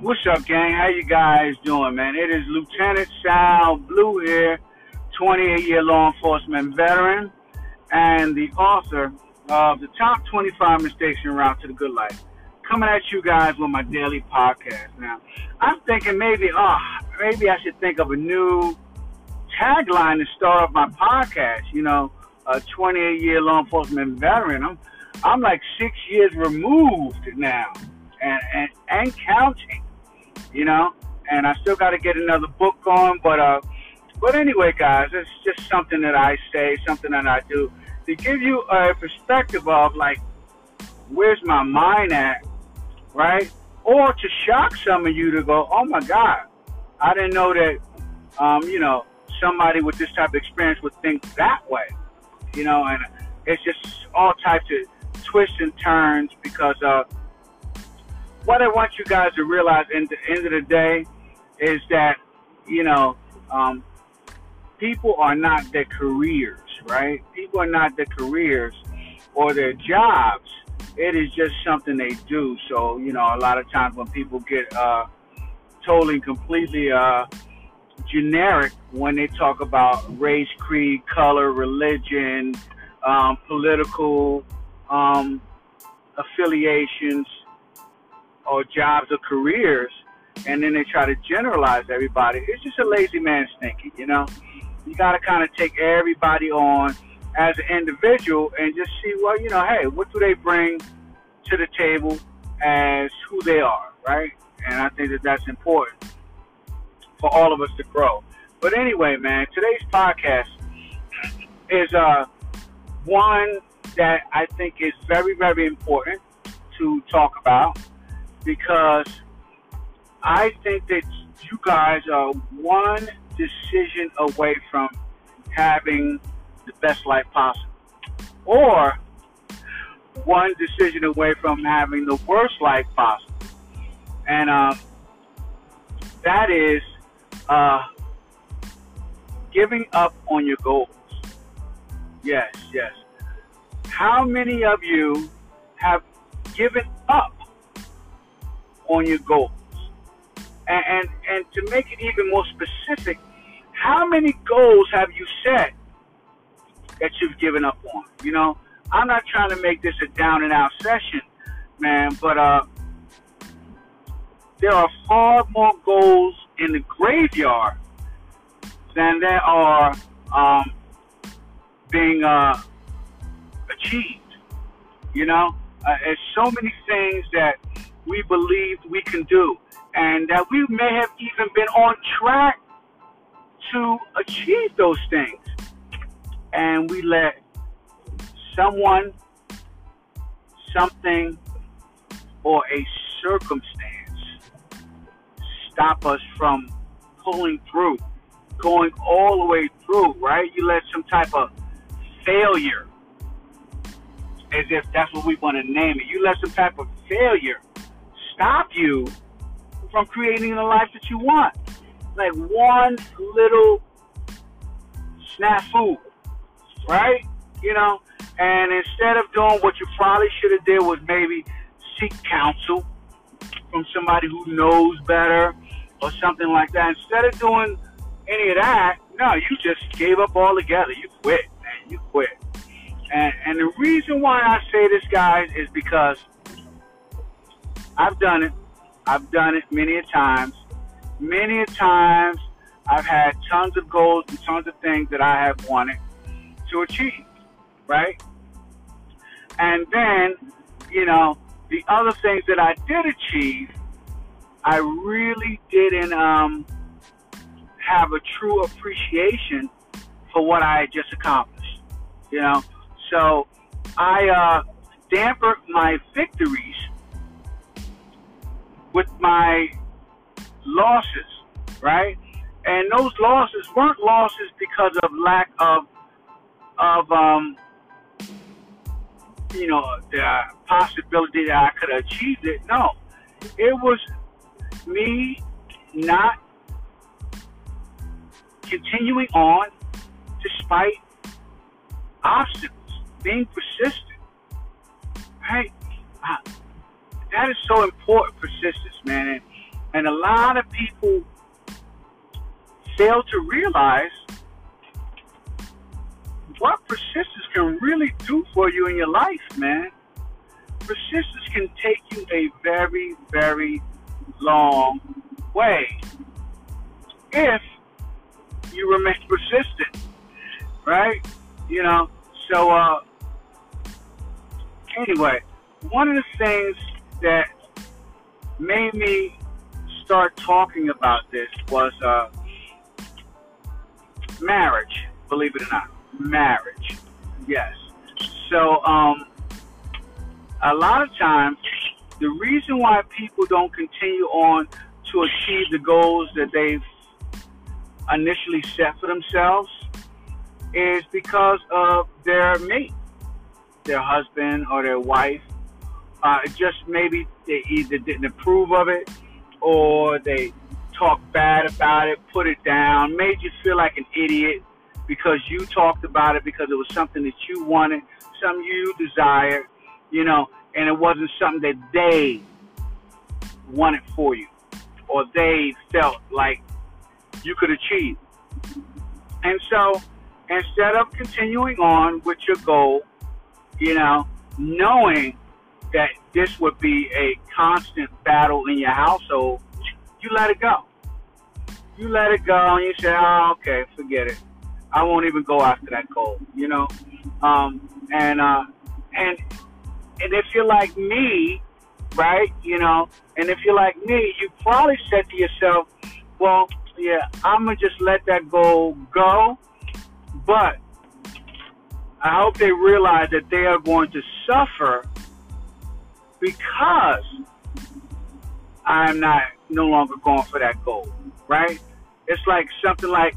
What's up, gang? How you guys doing, man? It is Lieutenant Sal Blue here, 28 year law enforcement veteran, and the author of the top 25 mistakes en route to the good life. Coming at you guys with my daily podcast. Now, I'm thinking maybe, oh, maybe I should think of a new tagline to start off my podcast. You know, a 28 year law enforcement veteran. I'm, I'm like six years removed now, and and, and counting you know. And I still got to get another book going, but uh, but anyway, guys, it's just something that I say, something that I do to give you a perspective of like where's my mind at, right? Or to shock some of you to go, oh my God, I didn't know that, um, you know, somebody with this type of experience would think that way, you know, and it's just all types of twists and turns because uh, what I want you guys to realize in the end of the day is that, you know, um, people are not their careers, right? People are not their careers or their jobs. It is just something they do. So, you know, a lot of times when people get uh, totally completely uh, generic when they talk about race, creed, color, religion, um, political um, affiliations, or jobs or careers, and then they try to generalize everybody. It's just a lazy man's thinking, you know. You got to kind of take everybody on as an individual and just see, well, you know, hey, what do they bring to the table as who they are, right? And I think that that's important for all of us to grow. But anyway, man, today's podcast is uh, one that I think is very, very important to talk about because I think that you guys are one decision away from having the best life possible, or one decision away from having the worst life possible. And um, that is uh, giving up on your goals. Yes, yes. How many of you have given up on your goals. And, and, and to make it even more specific, how many goals have you set that you've given up on? You know, I'm not trying to make this a down and out session, man, but uh, there are far more goals in the graveyard than there are um, being uh, achieved. You know, uh, there's so many things that we believed we can do, and that we may have even been on track to achieve those things. And we let someone, something, or a circumstance stop us from pulling through, going all the way through, right? You let some type of failure, as if that's what we want to name it. You let some type of failure stop you from creating the life that you want. Like one little snafu, right? You know, and instead of doing what you probably should have did was maybe seek counsel from somebody who knows better or something like that. Instead of doing any of that, no, you just gave up altogether. You quit, man. You quit. And and the reason why I say this, guys, is because I've done it. I've done it many a times. Many a times I've had tons of goals and tons of things that I have wanted to achieve, right? And then, you know, the other things that I did achieve, I really didn't um, have a true appreciation for what I had just accomplished, you know. So I uh, dampened my victories with my losses, right? And those losses weren't losses because of lack of of um, you know the possibility that I could have achieved it. No, it was me not continuing on despite obstacles, being persistent. Right? That is so important, persistence, man. And And a lot of people fail to realize what persistence can really do for you in your life, man. Persistence can take you a very, very long way if you remain persistent, right? You know, so, uh, anyway, one of the things that made me start talking about this was uh, marriage, believe it or not. Marriage. Yes. So, um, a lot of times, the reason why people don't continue on to achieve the goals that they've initially set for themselves is because of their mate, their husband or their wife. Uh, just maybe they either didn't approve of it or they talked bad about it, put it down, made you feel like an idiot because you talked about it because it was something that you wanted, something you desired, you know, and it wasn't something that they wanted for you or they felt like you could achieve. And so instead of continuing on with your goal, you know, knowing that this would be a constant battle in your household, you let it go. You let it go and you say, oh, okay, forget it. I won't even go after that goal, you know? Um, and, uh, and, and if you're like me, right, you know, and if you're like me, you probably said to yourself, well, yeah, I'm gonna just let that goal go. But I hope they realize that they are going to suffer because I'm not no longer going for that goal, right? It's like something like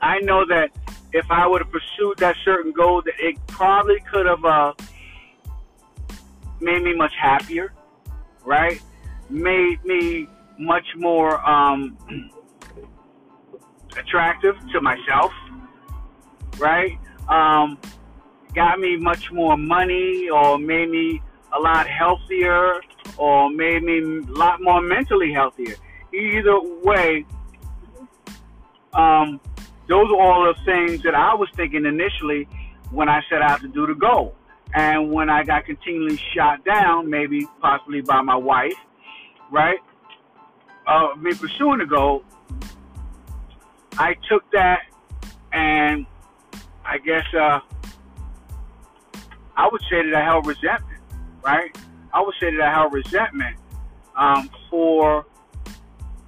I know that if I would have pursued that certain goal, that it probably could have uh, made me much happier, right? Made me much more um, attractive to myself, right? Um, got me much more money or made me a lot healthier or made me a lot more mentally healthier. Either way, um, those are all the things that I was thinking initially when I set out to do the goal. And when I got continually shot down, maybe possibly by my wife, right? uh, me pursuing the goal, I took that and I guess uh, I would say that I held resentment, right? I would say that I have resentment um, for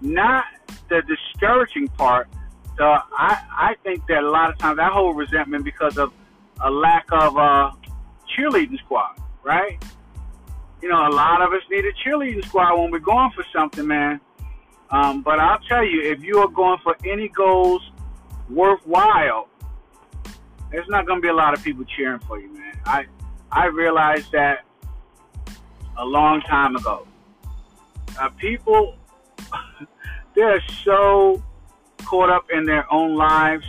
not the discouraging part. So I, I think that a lot of times I hold resentment because of a lack of uh, cheerleading squad, right? You know, a lot of us need a cheerleading squad when we're going for something, man. Um, but I'll tell you, if you are going for any goals worthwhile, there's not going to be a lot of people cheering for you, man. I I realized that a long time ago. Uh, people, they're so caught up in their own lives,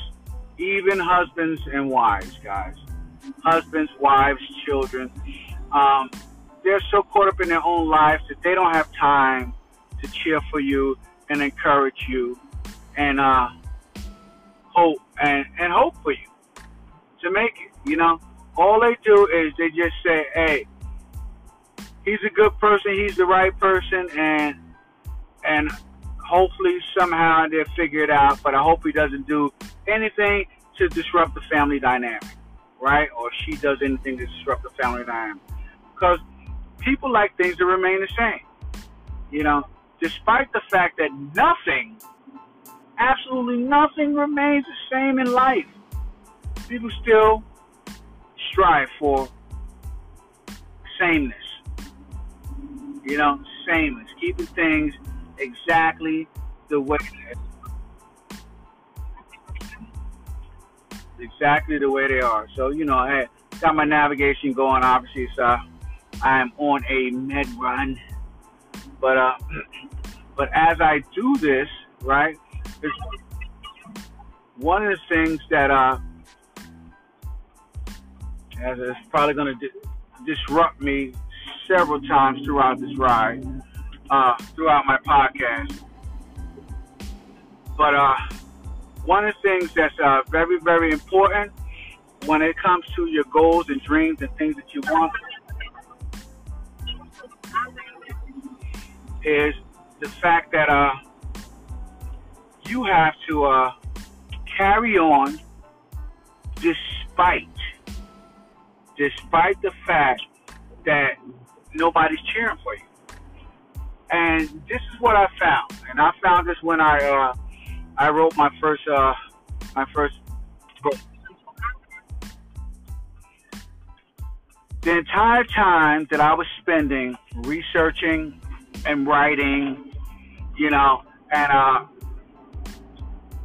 even husbands and wives, guys. Husbands, wives, children. Um, they're so caught up in their own lives that they don't have time to cheer for you and encourage you and uh, hope and, and hope for you to make it. You know, all they do is they just say, "Hey, he's a good person. He's the right person," and and hopefully somehow they'll figure it out. But I hope he doesn't do anything to disrupt the family dynamic, right? Or she does anything to disrupt the family dynamic, because people like things to remain the same. You know, despite the fact that nothing, absolutely nothing remains the same in life, people still strive for sameness. You know, sameness, keeping things exactly the way exactly the way they are. So, you know, I got my navigation going, obviously, so I'm on a med run. But uh, but as I do this, right, it's one of the things that uh, as it's probably going to di- disrupt me several times throughout this ride uh, throughout my podcast. But uh, one of the things that's uh, very, very important when it comes to your goals and dreams and things that you want is the fact that uh, you have to uh, carry on despite despite the fact that nobody's cheering for you. And this is what I found, and I found this when I uh, I wrote my first uh, my first book. The entire time that I was spending researching and writing, you know, and uh,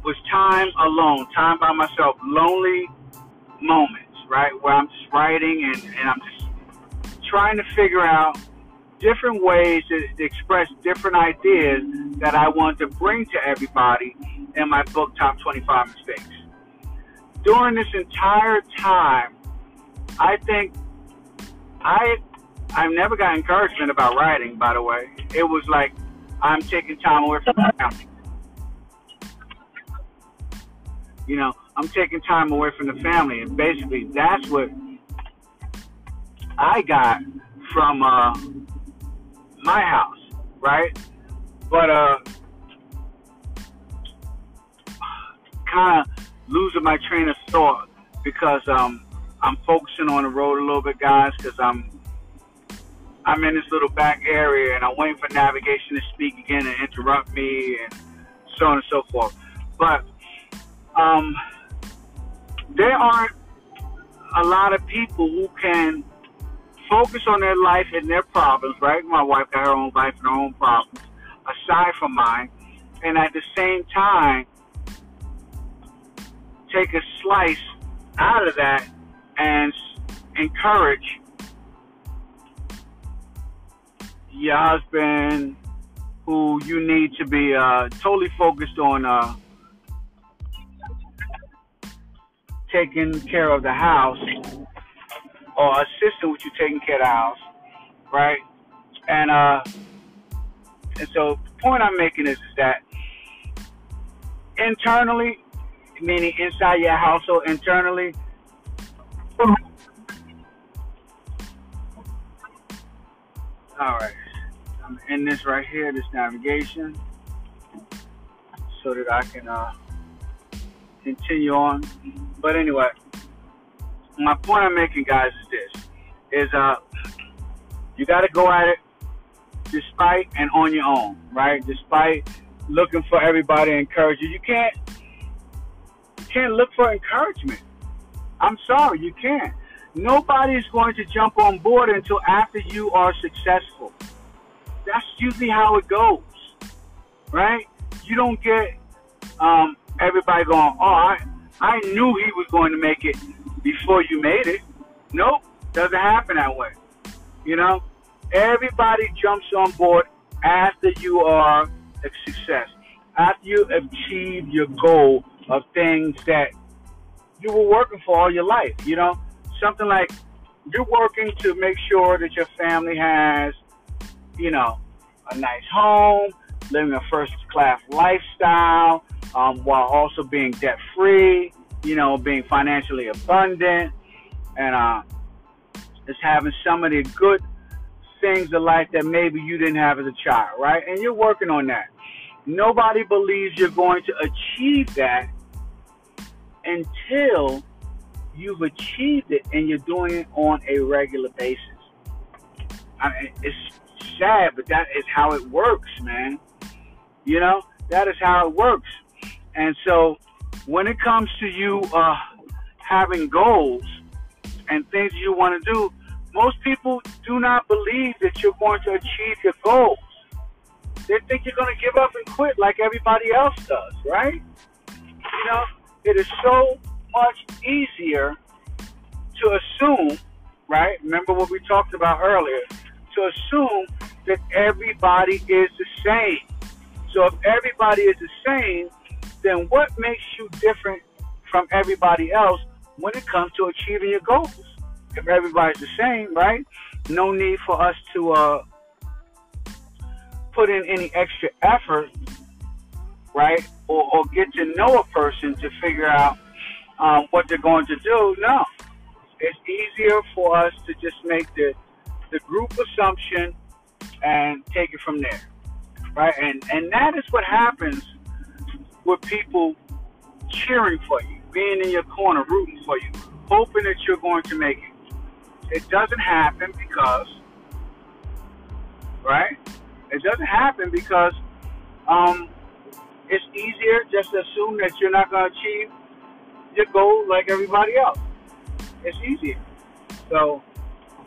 was time alone, time by myself, lonely moments, right, where I'm just writing and, and I'm just trying to figure out different ways to, to express different ideas that I want to bring to everybody in my book, Top 25 Mistakes. During this entire time, I think I I've never got encouragement about writing. By the way, it was like I'm taking time away from my family. You know, I'm taking time away from the family, and basically that's what I got from uh, my house, right? But uh, kind of losing my train of thought because um, I'm focusing on the road a little bit, guys, because I'm I'm in this little back area and I'm waiting for navigation to speak again and interrupt me and so on and so forth. But um, there aren't a lot of people who can focus on their life and their problems, right? My wife got her own life and her own problems, aside from mine, and at the same time, take a slice out of that and encourage your husband who you need to be uh, totally focused on uh, taking care of the house or assisting with you taking care of the house, right? And uh, and so the point I'm making is, is that internally, meaning inside your household, internally. All right, I'm in this right here, this navigation, so that I can uh, continue on. But anyway, my point I'm making, guys, is this: is uh, you got to go at it despite and on your own, right? Despite looking for everybody to encourage you, you can't you can't look for encouragement. I'm sorry, you can't. Nobody's going to jump on board until after you are successful. That's usually how it goes, right? You don't get um, everybody going, oh, I, I knew he was going to make it before you made it. Nope, doesn't happen that way. You know, everybody jumps on board after you are a success, after you achieve your goal of things that you were working for all your life. You know, something like you're working to make sure that your family has, you know, a nice home, living a first class lifestyle, um, while also being debt free, you know, being financially abundant, and uh, just having some of the good things in life that maybe you didn't have as a child, right? And you're working on that. Nobody believes you're going to achieve that until you've achieved it and you're doing it on a regular basis. I mean, it's sad, but that is how it works, man. You know, that is how it works. And so when it comes to you uh, having goals and things you want to do, most people do not believe that you're going to achieve your goals. They think you're going to give up and quit like everybody else does, right? You know, it is so much easier to assume, right? Remember what we talked about earlier, to assume that everybody is the same. So if everybody is the same, then what makes you different from everybody else when it comes to achieving your goals? If everybody's the same, right? No need for us to uh, put in any extra effort, right, or, or get to know a person to figure out um, what they're going to do. No, it's easier for us to just make the the group assumption and take it from there, right? And and that is what happens with people cheering for you, being in your corner, rooting for you, hoping that you're going to make it. It doesn't happen because, right? It doesn't happen because um, it's easier just to assume that you're not going to achieve your goal like everybody else. It's easier. So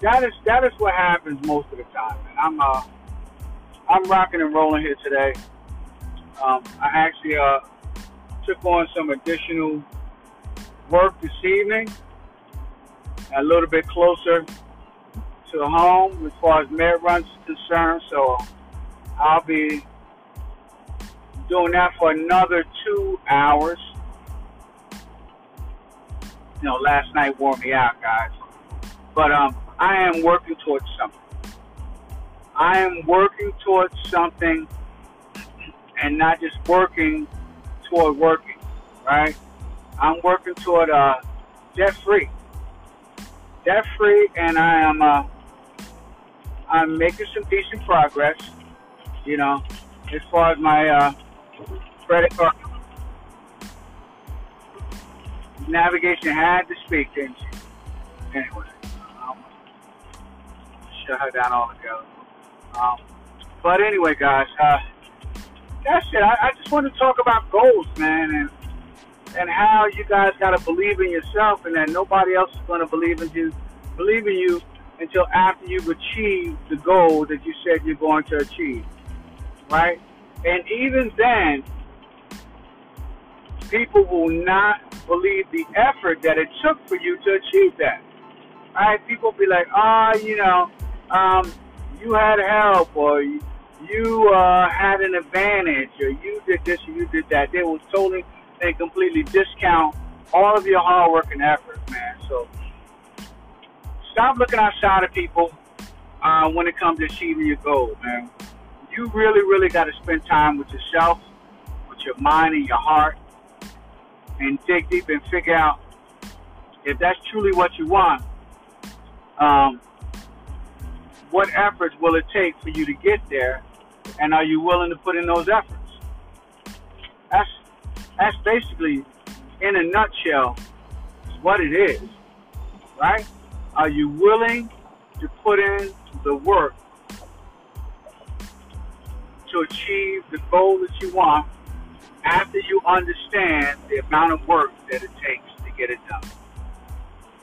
that is that is what happens most of the time. And I'm uh I'm rocking and rolling here today. Um, I actually uh, took on some additional work this evening, a little bit closer to home as far as med runs concerned. So I'll be doing that for another two hours. You know, last night wore me out, guys. But um, I am working towards something. I am working towards something and not just working toward working, right? I'm working toward uh, debt free. Debt free, and I am uh, I'm making some decent progress. You know, as far as my uh, credit card navigation had to speak, didn't she? Anyway, um, shut her down altogether. Um, but anyway, guys, uh, that's it. I, I just want to talk about goals, man, and and how you guys got to believe in yourself, and that nobody else is going to believe in you, believe in you until after you've achieved the goal that you said you're going to achieve, right? And even then, people will not believe the effort that it took for you to achieve that. Right? People be like, oh, you know, um, you had help or you uh, had an advantage or you did this or you did that. They will totally and completely discount all of your hard work and effort, man. So stop looking outside of people uh, when it comes to achieving your goals, man. You really, really got to spend time with yourself, with your mind and your heart, and dig deep and figure out if that's truly what you want. Um, what efforts will it take for you to get there, and are you willing to put in those efforts? That's that's basically, in a nutshell, what it is, right? Are you willing to put in the work to achieve the goal that you want after you understand the amount of work that it takes to get it done?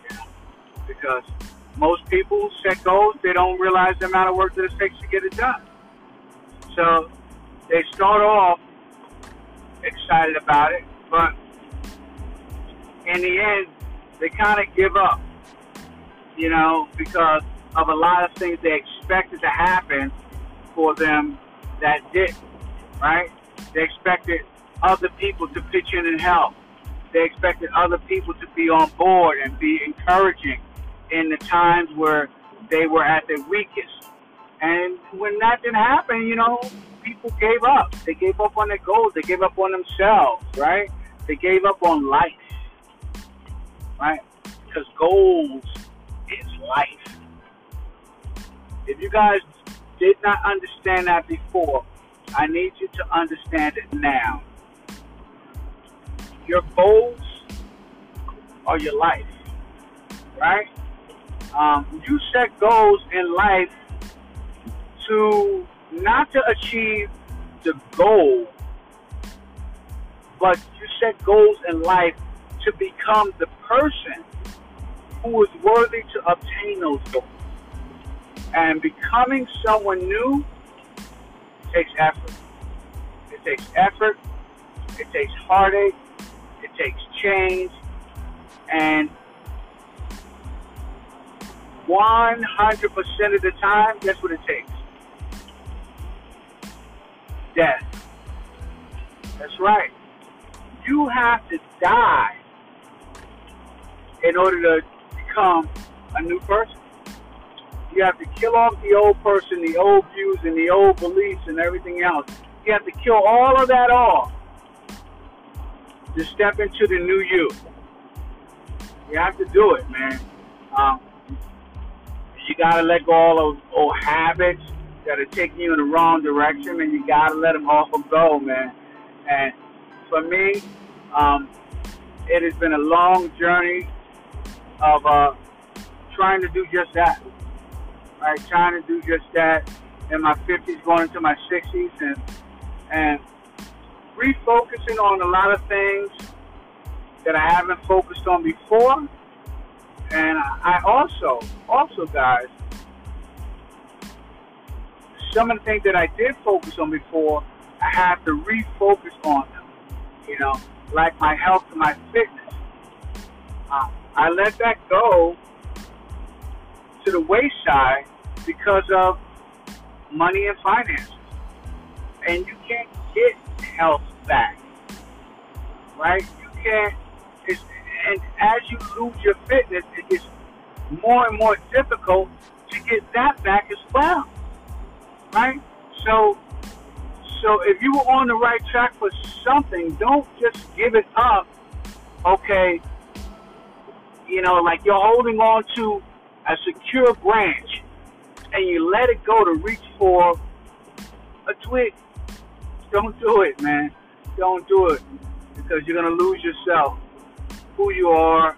Yeah. Because most people set goals, they don't realize the amount of work that it takes to get it done. So they start off excited about it, but in the end, they kind of give up, you know, because of a lot of things they expected to happen for them that didn't, right? They expected other people to pitch in and help. They expected other people to be on board and be encouraging in the times where they were at their weakest. And when that didn't happen, you know, people gave up. They gave up on their goals. They gave up on themselves, right? They gave up on life, right? Because goals is life. If you guys did not understand that before, I need you to understand it now. Your goals are your life, right? Um, you set goals in life to not to achieve the goal, but you set goals in life to become the person who is worthy to obtain those goals. And becoming someone new takes effort. It takes effort, it takes heartache, it takes change, and 100% of the time, that's what it takes. Death. That's right. You have to die in order to become a new person. You have to kill off the old person, the old views, and the old beliefs, and everything else. You have to kill all of that off to step into the new you. You have to do it, man. Um, you gotta let go all of old habits that are taking you in the wrong direction, and you gotta let them off all go, man. And for me, um, it has been a long journey of uh, trying to do just that. Right, trying to do just that in my 50s, going into my 60s, and and refocusing on a lot of things that I haven't focused on before. And I also, also, guys, some of the things that I did focus on before, I have to refocus on them. You know, like my health and my fitness. Uh, I let that go to the wayside because of money and finances. And you can't get health back, right? You can't. And as you lose your fitness, it gets more and more difficult to get that back as well, right? So, so if you were on the right track for something, don't just give it up. Okay, you know, like you're holding on to a secure branch and you let it go to reach for a twig. Don't do it, man. Don't do it because you're to lose yourself, who you are,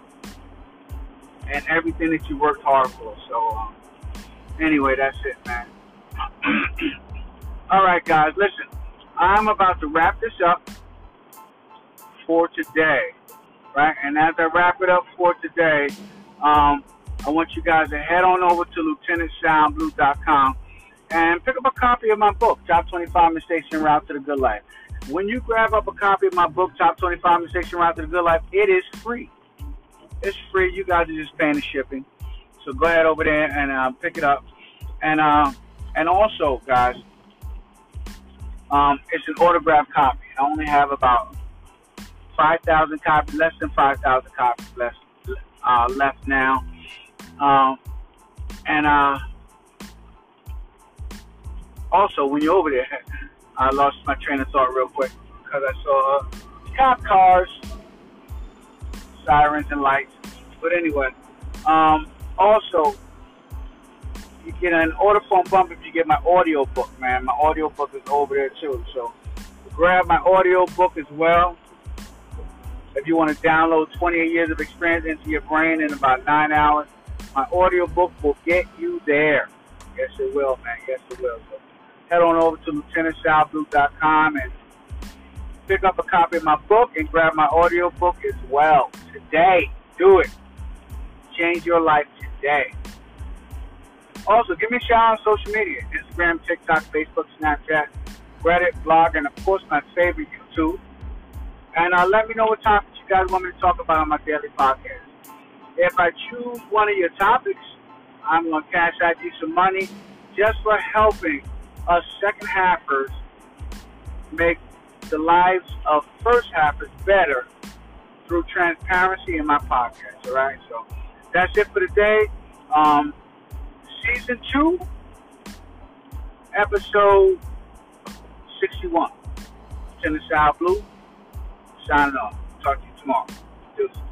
and everything that you worked hard for. So, um, anyway, that's it, man. All right, guys, listen. I'm about to wrap this up for today, right? And as I wrap it up for today, um, I want you guys to head on over to lieutenantsalblue.com and pick up a copy of my book, Top 25 Mistakes en Route to the Good Life. When you grab up a copy of my book, Top 25 Mistakes en Route to the Good Life, it is free. It's free. You guys are just paying the shipping. So go ahead over there and uh, pick it up. And uh, and also, guys, um, it's an autographed copy. I only have about 5,000 copies, less than 5,000 copies left, uh, left now. Um, and uh, also, when you're over there, I lost my train of thought real quick because I saw uh, cop cars, sirens, and lights. But anyway, um, also, you get an order form bump if you get my audio book, man. My audio book is over there too. So grab my audio book as well. If you want to download 28 years of experience into your brain in about nine hours, my audio book will get you there. Yes, it will, man. Yes, it will. So head on over to lieutenantsalblue.com and pick up a copy of my book and grab my audio book as well. Today, do it. Change your life today. Also, give me a shout on social media Instagram, TikTok, Facebook, Snapchat, Reddit, blog, and of course my favorite, YouTube. And uh, let me know what topics you guys want me to talk about on my daily podcast. If I choose one of your topics, I'm going to cash out you some money just for helping us second halfers make the lives of first halfers better through transparency in my podcast. All right, so that's it for today. Um, season two, episode 61. Tennessee Blue, signing off. Talk to you tomorrow. Deuces.